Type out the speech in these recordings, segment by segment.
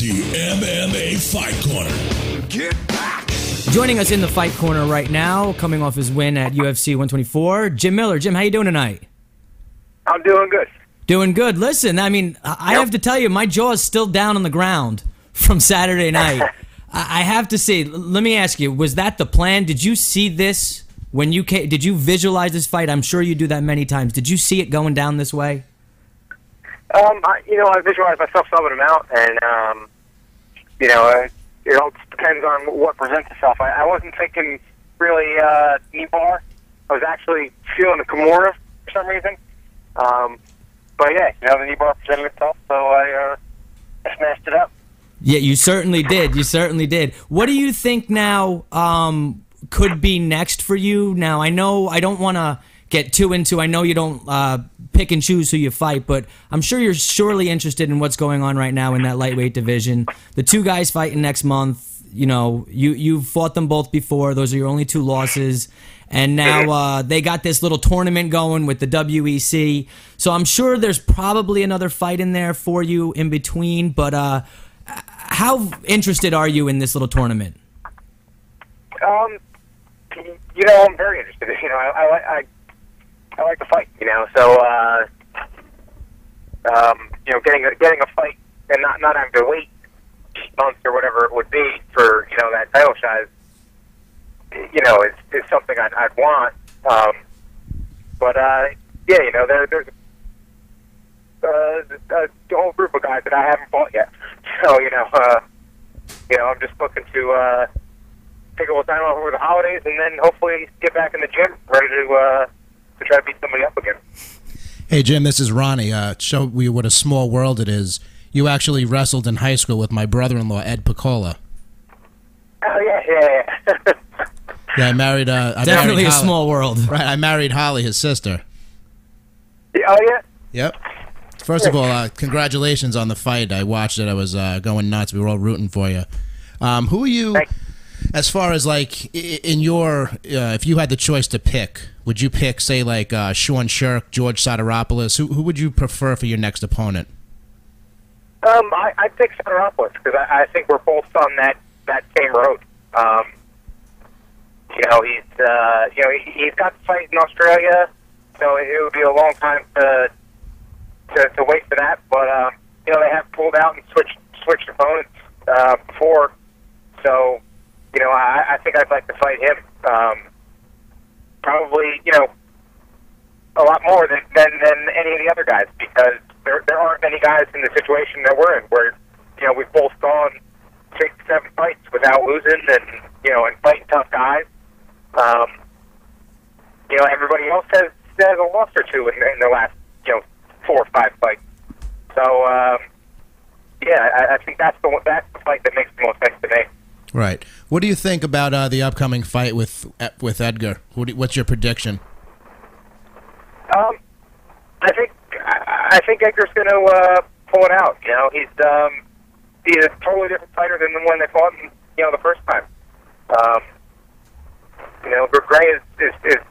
The MMA Fight Corner. Get back! Joining us in the fight corner right now, coming off his win at UFC 124, Jim Miller. Jim, how you doing tonight? I'm doing good. Doing good. Listen, I mean, I I Yep. have to tell you, my jaw is still down on the ground from Saturday night. I I have to say, let me ask you, was that the plan? Did you see this when you came? Did you visualize this fight? I'm sure you do that many times. Did you see it going down this way? Um, I, you know, I visualize myself subbing him out, and um, you know, uh, it all depends on what presents itself. I, I wasn't thinking really uh, knee bar. I was actually feeling the Kimura for some reason. Um, but yeah, you know, the knee bar presented itself, so I, uh, I smashed it up. Yeah, you certainly did. You certainly did. What do you think now um, could be next for you? Now, I know I don't want to get too into. I know you don't uh, pick and choose who you fight, but I'm sure you're surely interested in what's going on right now in that lightweight division. The two guys fighting next month. You know, you you've fought them both before. Those are your only two losses. And now uh, they got this little tournament going with the WEC. So I'm sure there's probably another fight in there for you in between. But uh, how interested are you in this little tournament? Um, you know, I'm very interested. You know, I, I, I, I like to fight. You know, so uh, um, you know, getting a, getting a fight and not not having to wait months or whatever it would be for you know that title shot. Is, you know, is is something I'd, I'd want. Um, but uh, yeah, you know, there, there's uh, a whole group of guys that I haven't fought yet. So you know, uh, you know, I'm just looking to. Uh, take a little time off over the holidays, and then hopefully get back in the gym, ready to uh, to try to beat somebody up again. Hey Jim, this is Ronnie. Uh, show you what a small world it is. You actually wrestled in high school with my brother-in-law Ed Picola. Oh yeah, yeah, yeah. Yeah, I married. Uh, I Definitely married a Holly. small world. Right, I married Holly, his sister. Yeah, oh yeah. Yep. First of all, uh, congratulations on the fight. I watched it. I was uh, going nuts. We were all rooting for you. Um, who are you? Thanks. As far as like in your, uh, if you had the choice to pick, would you pick say like uh, Sean Sherk, George Soteropoulos? Who who would you prefer for your next opponent? Um, I, I pick Soteropoulos because I, I think we're both on that that same road. Um, you know, he's uh, you know he, he's got to fight in Australia, so it would be a long time to to, to wait for that. But uh, you know, they have pulled out and switched switched opponents uh, before, so you know, I, I think I'd like to fight him. Um, probably, you know, a lot more than, than than any of the other guys because there there aren't many guys in the situation that we're in where you know we've both gone six seven fights without losing and you know and fighting tough guys. Um, you know everybody else has has a loss or two in, in the last you know four or five fights. So um, yeah, I, I think that's the that's the fight that makes the most sense to me. Right. What do you think about uh, the upcoming fight with with Edgar? What do, what's your prediction? Um, I think I think Edgar's going to uh, pull it out. You know, he's um, he's a totally different fighter than the one they fought. You know, the first time. Um, you know, Gray is, is is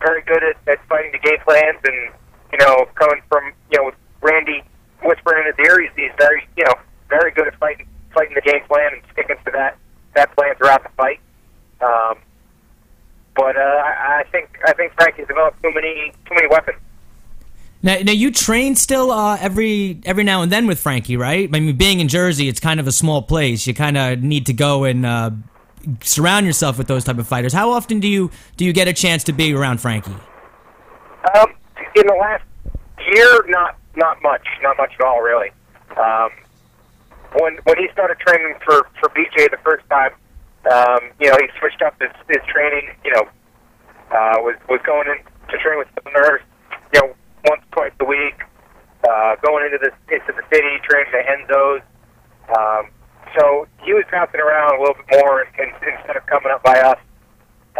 very good at, at fighting the game plans, and you know, coming from you know with Randy whispering in his ear, he's, he's very you know very good at fighting fighting the game plan and sticking to that that plan throughout the fight. Um, but uh, I, I think I think Frankie's developed too many too many weapons. Now, now you train still uh, every every now and then with Frankie, right? I mean, being in Jersey, it's kind of a small place. You kind of need to go and uh, surround yourself with those type of fighters. How often do you do you get a chance to be around Frankie? Um, in the last year, not not much, not much at all, really. Um, when when he started training for for BJ the first time, um, you know, he switched up his, his training. You know, uh, was was going in to train with the nurse, you know, once twice a week. Uh, going into the into the city, training at Renzo's. Um, so he was bouncing around a little bit more and, instead of coming up by us.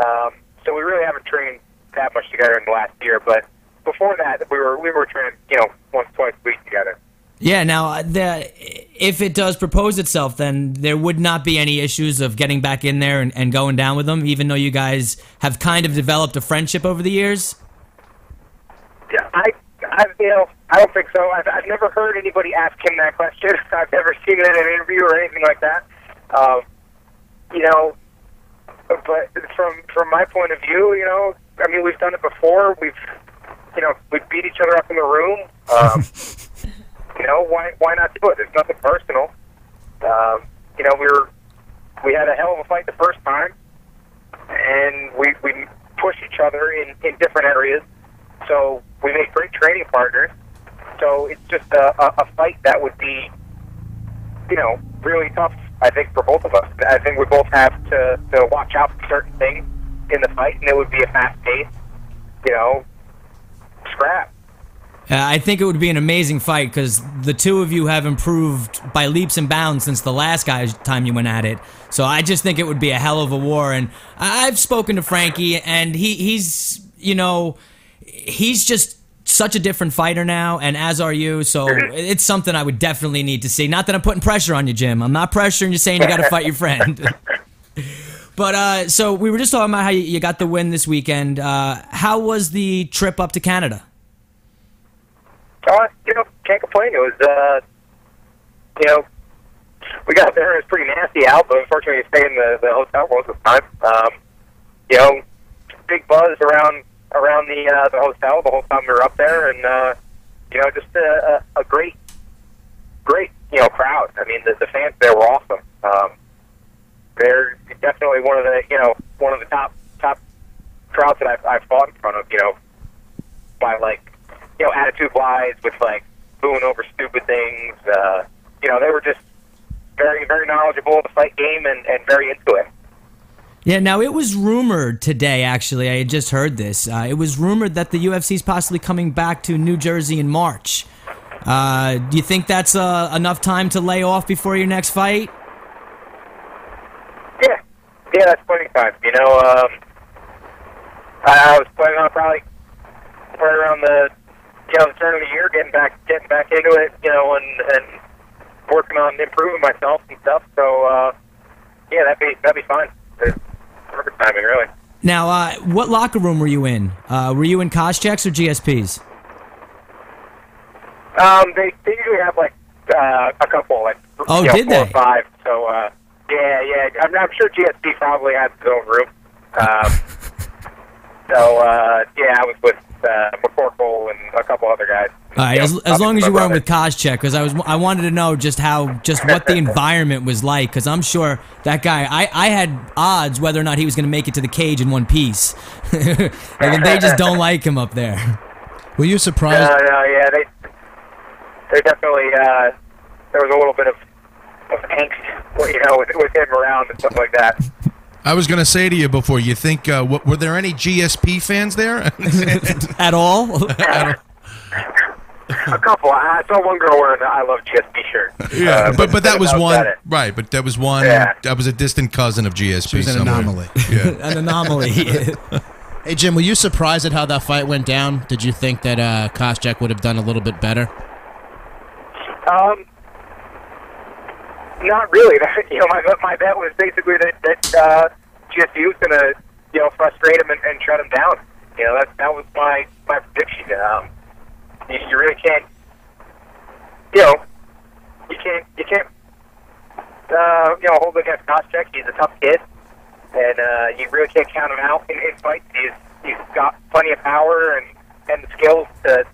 Um, so we really haven't trained that much together in the last year. But before that, we were we were training, you know, once twice a week together. Yeah. Now, uh, the if it does propose itself, then there would not be any issues of getting back in there and, and going down with them, even though you guys have kind of developed a friendship over the years. I, I, you know, I don't think so. I've, I've never heard anybody ask him that question. I've never seen it in an interview or anything like that. Um, you know, but from from my point of view, you know, I mean, we've done it before. We've, you know, we beat each other up in the room. Um, you know, why why not do it? It's nothing personal. Um, you know, we were we had a hell of a fight the first time, and we we pushed each other in in different areas. So we made great training partners. So it's just a, a, a fight that would be, you know, really tough. I think for both of us. I think we both have to to watch out for certain things in the fight, and it would be a fast pace, you know, scrap. Uh, I think it would be an amazing fight because the two of you have improved by leaps and bounds since the last guy's time you went at it. So I just think it would be a hell of a war. And I've spoken to Frankie, and he he's you know he's just such a different fighter now, and as are you. So it's something I would definitely need to see. Not that I'm putting pressure on you, Jim. I'm not pressuring you, saying you got to fight your friend. But uh, so we were just talking about how you, got the win this weekend. Uh, how was the trip up to Canada? Uh, you know, can't complain. It was, uh, you know, we got there. It was pretty nasty out, but unfortunately, we stayed in the, the hotel most of the time. Um, you know, big buzz around around the uh, the hotel the whole time we were up there, and uh, you know, just a, a, great, great you know crowd. I mean, the, the fans there were awesome. Um, they're definitely one of the you know one of the top top crowds that I've, I've fought in front of. You know, by like you know attitude wise with like booing over stupid things. Uh, you know, they were just very very knowledgeable of the fight game and, and very into it. Yeah, now it was rumored today, actually, I had just heard this. Uh, it was rumored that the UFC is possibly coming back to New Jersey in March. Uh, do you think that's uh, enough time to lay off before your next fight? Yeah, yeah, that's plenty of time. You know, um, I, I was planning on probably right around the you know the turn of the year, getting back getting back into it. You know, and and working on improving myself and stuff. So uh, yeah, that'd be that'd be fine. Perfect timing, really. Now, uh, what locker room were you in? Uh, were you in Koscheck's or GSP's? Um, they they usually have like uh, a couple, like Oh, you know, did four or they? five. So uh, yeah, yeah, I'm, I'm sure GSP probably has his own room. So uh, yeah, I was with uh, McCorkle and a couple other guys. All right, You as, as long as you weren't with Koscheck, because I was I wanted to know just how just what the environment was like, because I'm sure that guy I, I had odds whether or not he was going to make it to the cage in one piece, and they just don't like him up there. Were you surprised? No, no, yeah, they they definitely uh, there was a little bit of, of angst, you know, with, with him around and stuff like that. I was going to say to you before, you think, uh, what, were there any GSP fans there? At all? A couple. I saw one girl wearing the "I love GSP" shirt. yeah, Uh, but but that was one, it. right? But that was one. Yeah. That was a distant cousin of GSP. She was an somewhere. anomaly. Yeah. An anomaly. Hey Jim, were you surprised at how that fight went down? Did you think that uh, Koscheck would have done a little bit better? Um, not really. you know, my my bet was basically that that uh, GSP was going to you know frustrate him and, and shut him down. You know, that that was my my prediction. Um, you, you really can't. You know, you can't you can't. Uh, you know, hold against Koscheck. He's a tough kid, and uh, you really can't count him out in, in fights. He's he's got plenty of power and and the skills to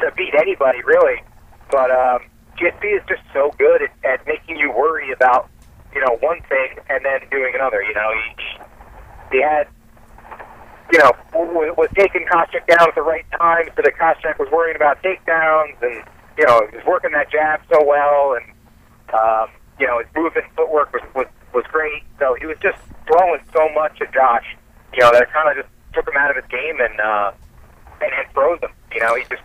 to beat anybody really. But um, GSP is just so good at, at making you worry about you know one thing and then doing another. You know, he he had you know w- was taking Koscheck down at the right time, so that Koscheck was worrying about takedowns, and you know he was working that jab so well, and um, you know his movement footwork was, was was great. So he was just throwing so much at Josh, you know that kind of just took him out of his game and uh, and, and froze him. You know he just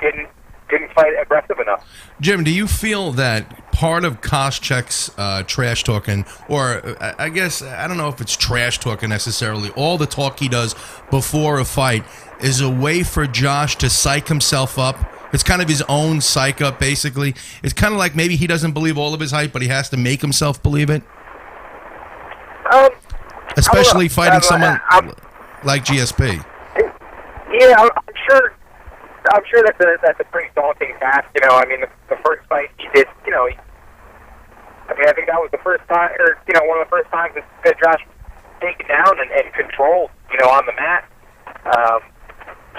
didn't didn't fight aggressive enough. Jim, do you feel that part of Koscheck's uh, trash talking, or uh, I guess I don't know if it's trash talking necessarily, all the talk he does before a fight is a way for Josh to psych himself up? It's kind of his own psych up, basically. It's kind of like maybe he doesn't believe all of his hype, but he has to make himself believe it. Um, Especially fighting someone I'm- like GSP. Yeah, I'm sure. I'm sure that's a that's a pretty daunting task. You know, I mean, the, the first fight he did, you know, he, I mean, I think that was the first time, or you know, one of the first times that, that Josh taken down and, and controlled, you know, on the mat. Um,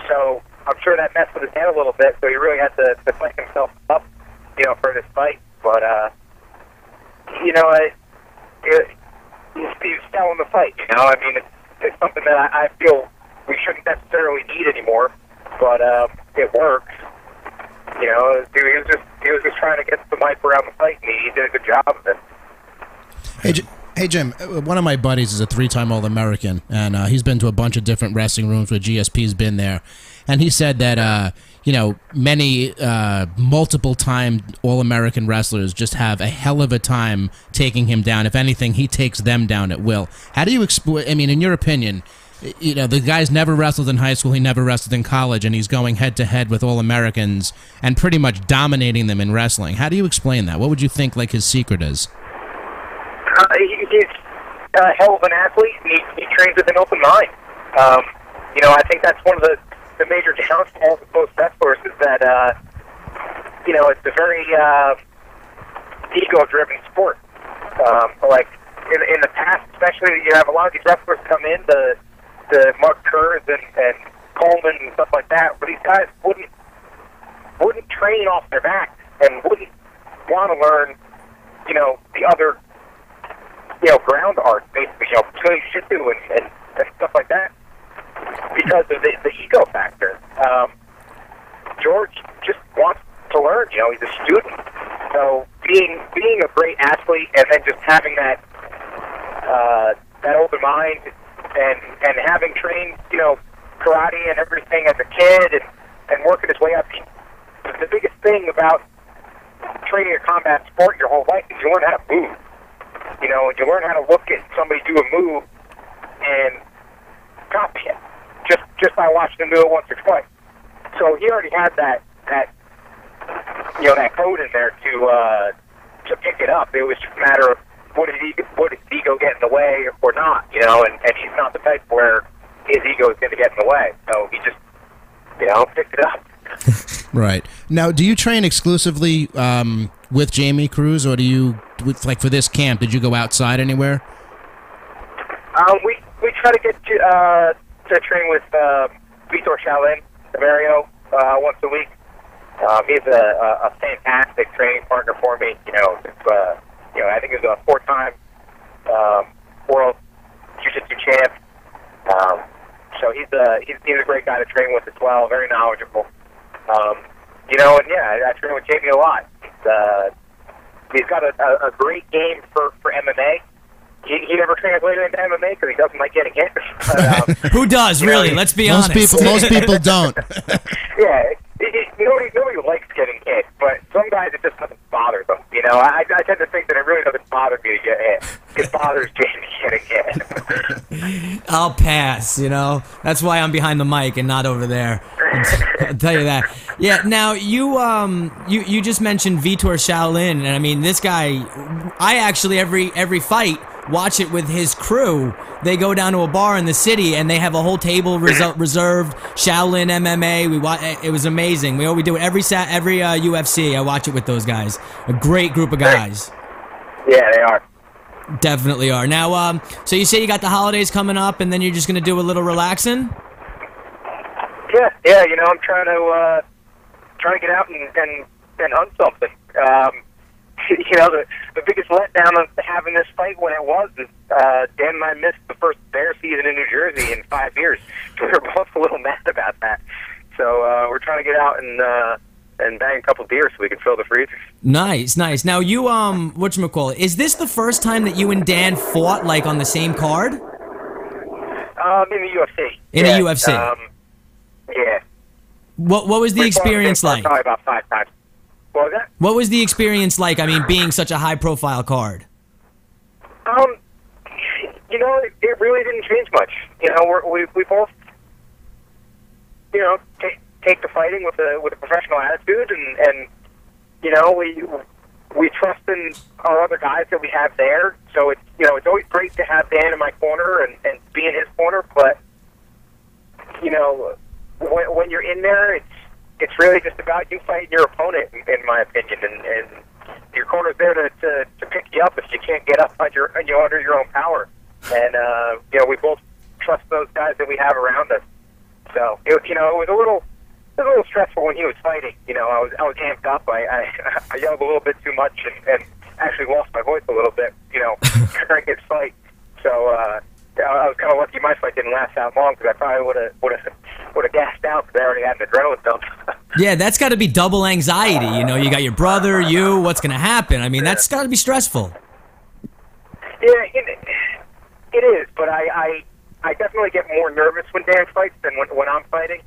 so I'm sure that messed with his head a little bit. So he really had to, to clean himself up, you know, for this fight. But uh, you know, it, it, he's, he's selling the fight. You know, I mean, it's, it's something that I, I feel we shouldn't necessarily need anymore, but um, it works. You know, dude, he was just he was just trying to get the mic around the fight, and he did a good job of it. Hey, hey Jim. uh, One of my buddies is a three-time All-American, and uh, he's been to a bunch of different wrestling rooms where GSP's been there, and he said that uh, you know many uh, multiple-time All-American wrestlers just have a hell of a time taking him down. If anything, he takes them down at will. How do you explain? I mean, in your opinion. You know, the guy's never wrestled in high school. He never wrestled in college, and he's going head to head with all Americans and pretty much dominating them in wrestling. How do you explain that? What would you think, like his secret is? Uh, he, he's a hell of an athlete. He, he trains with an open mind. Um, you know, I think that's one of the, the major downfalls of most wrestlers is that, uh, you know, it's a very uh, ego-driven sport. Um, like in, in the past, especially, you have a lot of these wrestlers come in, the the Mark Kerrs and, and Coleman and stuff like that, where these guys wouldn't wouldn't train off their back and wouldn't want to learn, you know, the other you know, ground art, basically, you know, Shitu and, and, and stuff like that, because of the, the ego factor. Um, George just wants to learn, you know, he's a student. So being being a great athlete and then just having that uh, that open mind and and having trained, you know, karate and everything as a kid and, and working his way up, the biggest thing about training a combat sport your whole life is you learn how to move. You know, you learn how to look at somebody do a move and copy it just just by watching them do it once or twice. So he already had that that you know that code in there to uh, to pick it up. It was just a matter of what did he what did his ego get in the way or not, you know? And and he's not the type where his ego is going to get in the way. So he just you know picked it up. Right. Now, do you train exclusively um, with Jamie Cruz, or do you, with, like for this camp, did you go outside anywhere? Um, we we try to get to uh, to train with uh, Vitor Shaolin, Ribeiro, uh, once a week. Um, he's a, a, a fantastic training partner for me. You know, it's, uh, you know, I think he's a four-time um, world jiu-jitsu champ. Um, so he's a he's, he's a great guy to train with as well. Very knowledgeable. Um, you know, and yeah, I, I train with Jamie a lot. He's, uh, he's got a, a, a great game for for MMA. He, he never translated into MMA because he doesn't like getting hit. But, um, Who does You know, really? Let's be Most honest. people, most people don't. yeah, nobody nobody likes getting hit, but some guys it just doesn't bother them. You know, I, I tend to think that it really doesn't bother me to get hit. It bothers Jamie getting hit. I'll pass. You know, that's why I'm behind the mic and not over there. I'll tell you that. Yeah. Now you um you you just mentioned Vitor Shaolin, and I mean this guy. I actually every every fight watch it with his crew. They go down to a bar in the city and they have a whole table reser- reserved Shaolin MMA. We watch. It was amazing. We we do it every sat every uh, UFC. I watch it with those guys. A great group of guys. yeah, they are. Definitely are. Now, um, so you say you got the holidays coming up, and then you're just gonna do a little relaxing. Yeah, yeah. You know, I'm trying to uh, trying to get out and and, and hunt something. Um, you know, the the biggest letdown of having this fight when it was is uh, Dan and I missed the first bear season in New Jersey in five years. We were both a little mad about that. So uh, we're trying to get out and uh, and bang a couple deer so we can fill the freezers. Nice, nice. Now you um, what you call it? Is this the first time that you and Dan fought like on the same card? Um, in the UFC. In the UFC. Um, yeah. What what was the We experience like? Probably about five times. What was the experience like? I mean, being such a high profile card. Um, you know, it, it really didn't change much. You know, we're, we we both, you know, take take the fighting with a with a professional attitude, and and you know we we trust in our other guys that we have there. So it's you know it's always great to have Dan in my corner and and be in his corner, but you know when when you're in there, it's it's really just about you fighting your opponent, in, in my opinion, and, and your corner's there to, to to pick you up if you can't get up on your under your own power. And uh, you know, we both trust those guys that we have around us. So it, you know, it was a little. It was a little stressful when he was fighting. You know, I was I was amped up. I I, I yelled a little bit too much and, and actually lost my voice a little bit. You know, during his fight. So uh, I was kind of lucky my fight didn't last that long because I probably would have would have would have gassed out because I already had an adrenaline dump. Yeah, that's got to be double anxiety. You know, you got your brother, you. What's going to happen? I mean, that's got to be stressful. Yeah, it, it is, but I, I I definitely get more nervous when Dan fights than when when I'm fighting.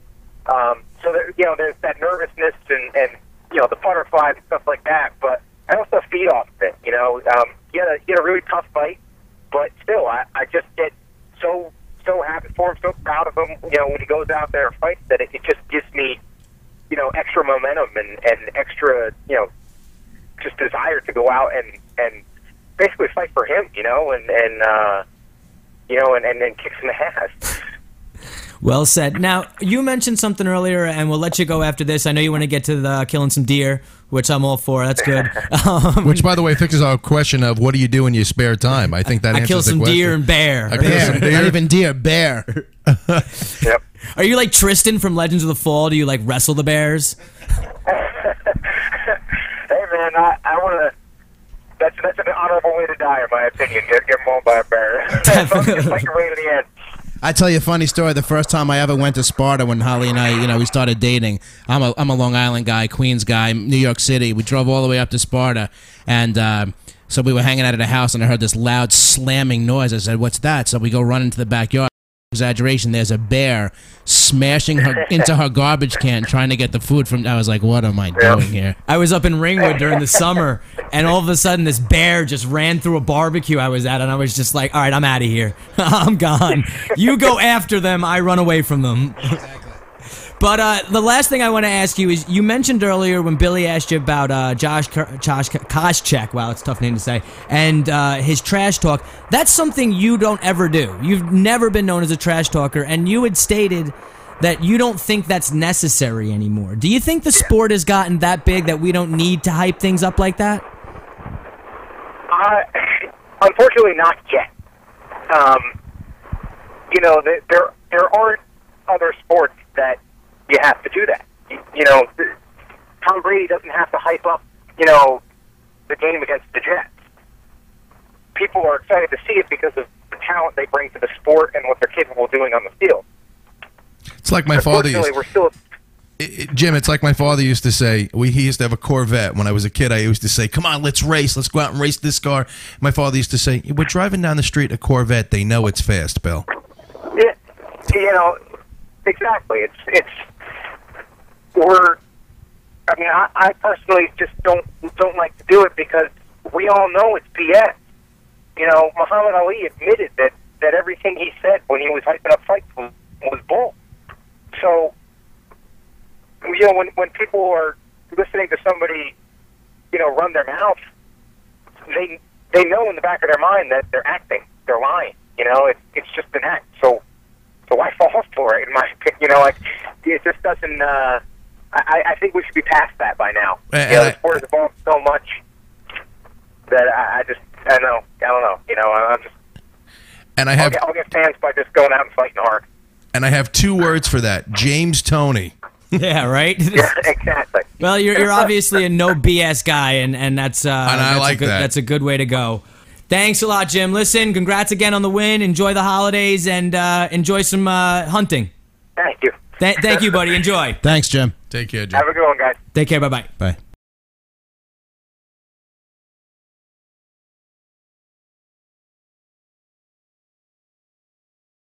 Um, so there, you know, there's that nervousness and and you know the butterflies and stuff like that. But I also feed off of it. You know, um, he had a he had a really tough fight, but still, I I just get so happy for him, so proud of him. You know, when he goes out there and fights, that it, it just gives me you know extra momentum and and extra you know just desire to go out and and basically fight for him. You know, and and uh, you know, and and then kicks in the ass. Well said. Now, you mentioned something earlier, and we'll let you go after this. I know you want to get to the killing some deer, which I'm all for. That's good. Um, Which, by the way, fixes our question of what do you do in your spare time. I think that I answers kill some question. deer and bear. I kill some Bear, deer. not even deer, bear. Yep. Are you like Tristan from Legends of the Fall? Do you like wrestle the bears? Hey man, I, I want to. That's that's an honorable way to die, in my opinion. Get get mauled by a bear. It's like right to the end. I tell you a funny story. The first time I ever went to Sparta, when Holly and I, you know, we started dating. I'm a I'm a Long Island guy, Queens guy, New York City. We drove all the way up to Sparta, and um, so we were hanging out at a house, and I heard this loud slamming noise. I said, "What's that?" So we go run into the backyard. Exaggeration. There's a bear smashing her into her garbage can, trying to get the food from. I was like, "What am I doing here?" I was up in Ringwood during the summer, and all of a sudden, this bear just ran through a barbecue I was at, and I was just like, "All right, I'm out of here. I'm gone. You go after them. I run away from them." Exactly. But uh, the last thing I want to ask you is, you mentioned earlier when Billy asked you about uh, Josh Josh Koscheck. Wow, it's a tough name to say. And uh, his trash talk. That's something you don't ever do. You've never been known as a trash talker, and you had stated that you don't think that's necessary anymore. Do you think the sport has gotten that big that we don't need to hype things up like that? Uh, unfortunately, not yet. Um, you know, th- there there aren't other sports that you have to do that. You, you know, Tom Brady doesn't have to hype up, you know, the game against the Jets. People are excited to see it because of the talent they bring to the sport and what they're capable of doing on the field. It's like my father used. We're still it- it- Jim, it's like my father used to say. We he used to have a Corvette when I was a kid. I used to say, "Come on, let's race. Let's go out and race this car." My father used to say, "We're driving down the street a Corvette. They know it's fast, Bill." Yeah, you know, exactly. It's it's we're. I mean, I, I personally just don't don't like to do it because we all know it's BS. You know, Muhammad Ali admitted that that everything he said when he was hyping up fights was, was bull. So, you know, when when people are listening to somebody, you know, run their mouth, they they know in the back of their mind that they're acting, they're lying. You know, it's it's just an act. So, so why fall for it? In my opinion, you know, like it just doesn't. Uh, I I think we should be past that by now. And- you know, the sport has evolved so much that I, I just I don't know. I don't know. You know, I'm just And I I'll have get, I'll get fans by just going out and fighting hard. and I have two words for that: James Toney. Yeah, right. Yeah, exactly. Well, you're, you're obviously a no BS guy, and and that's uh, And I like a good, that. That's a good way to go. Thanks a lot, Jim. Listen, congrats again on the win. Enjoy the holidays and uh, enjoy some uh, hunting. Thank you. Th- thank you, buddy. Enjoy. Thanks, Jim. Take care, Jim. Have a good one, guys. Take care. Bye bye. Bye.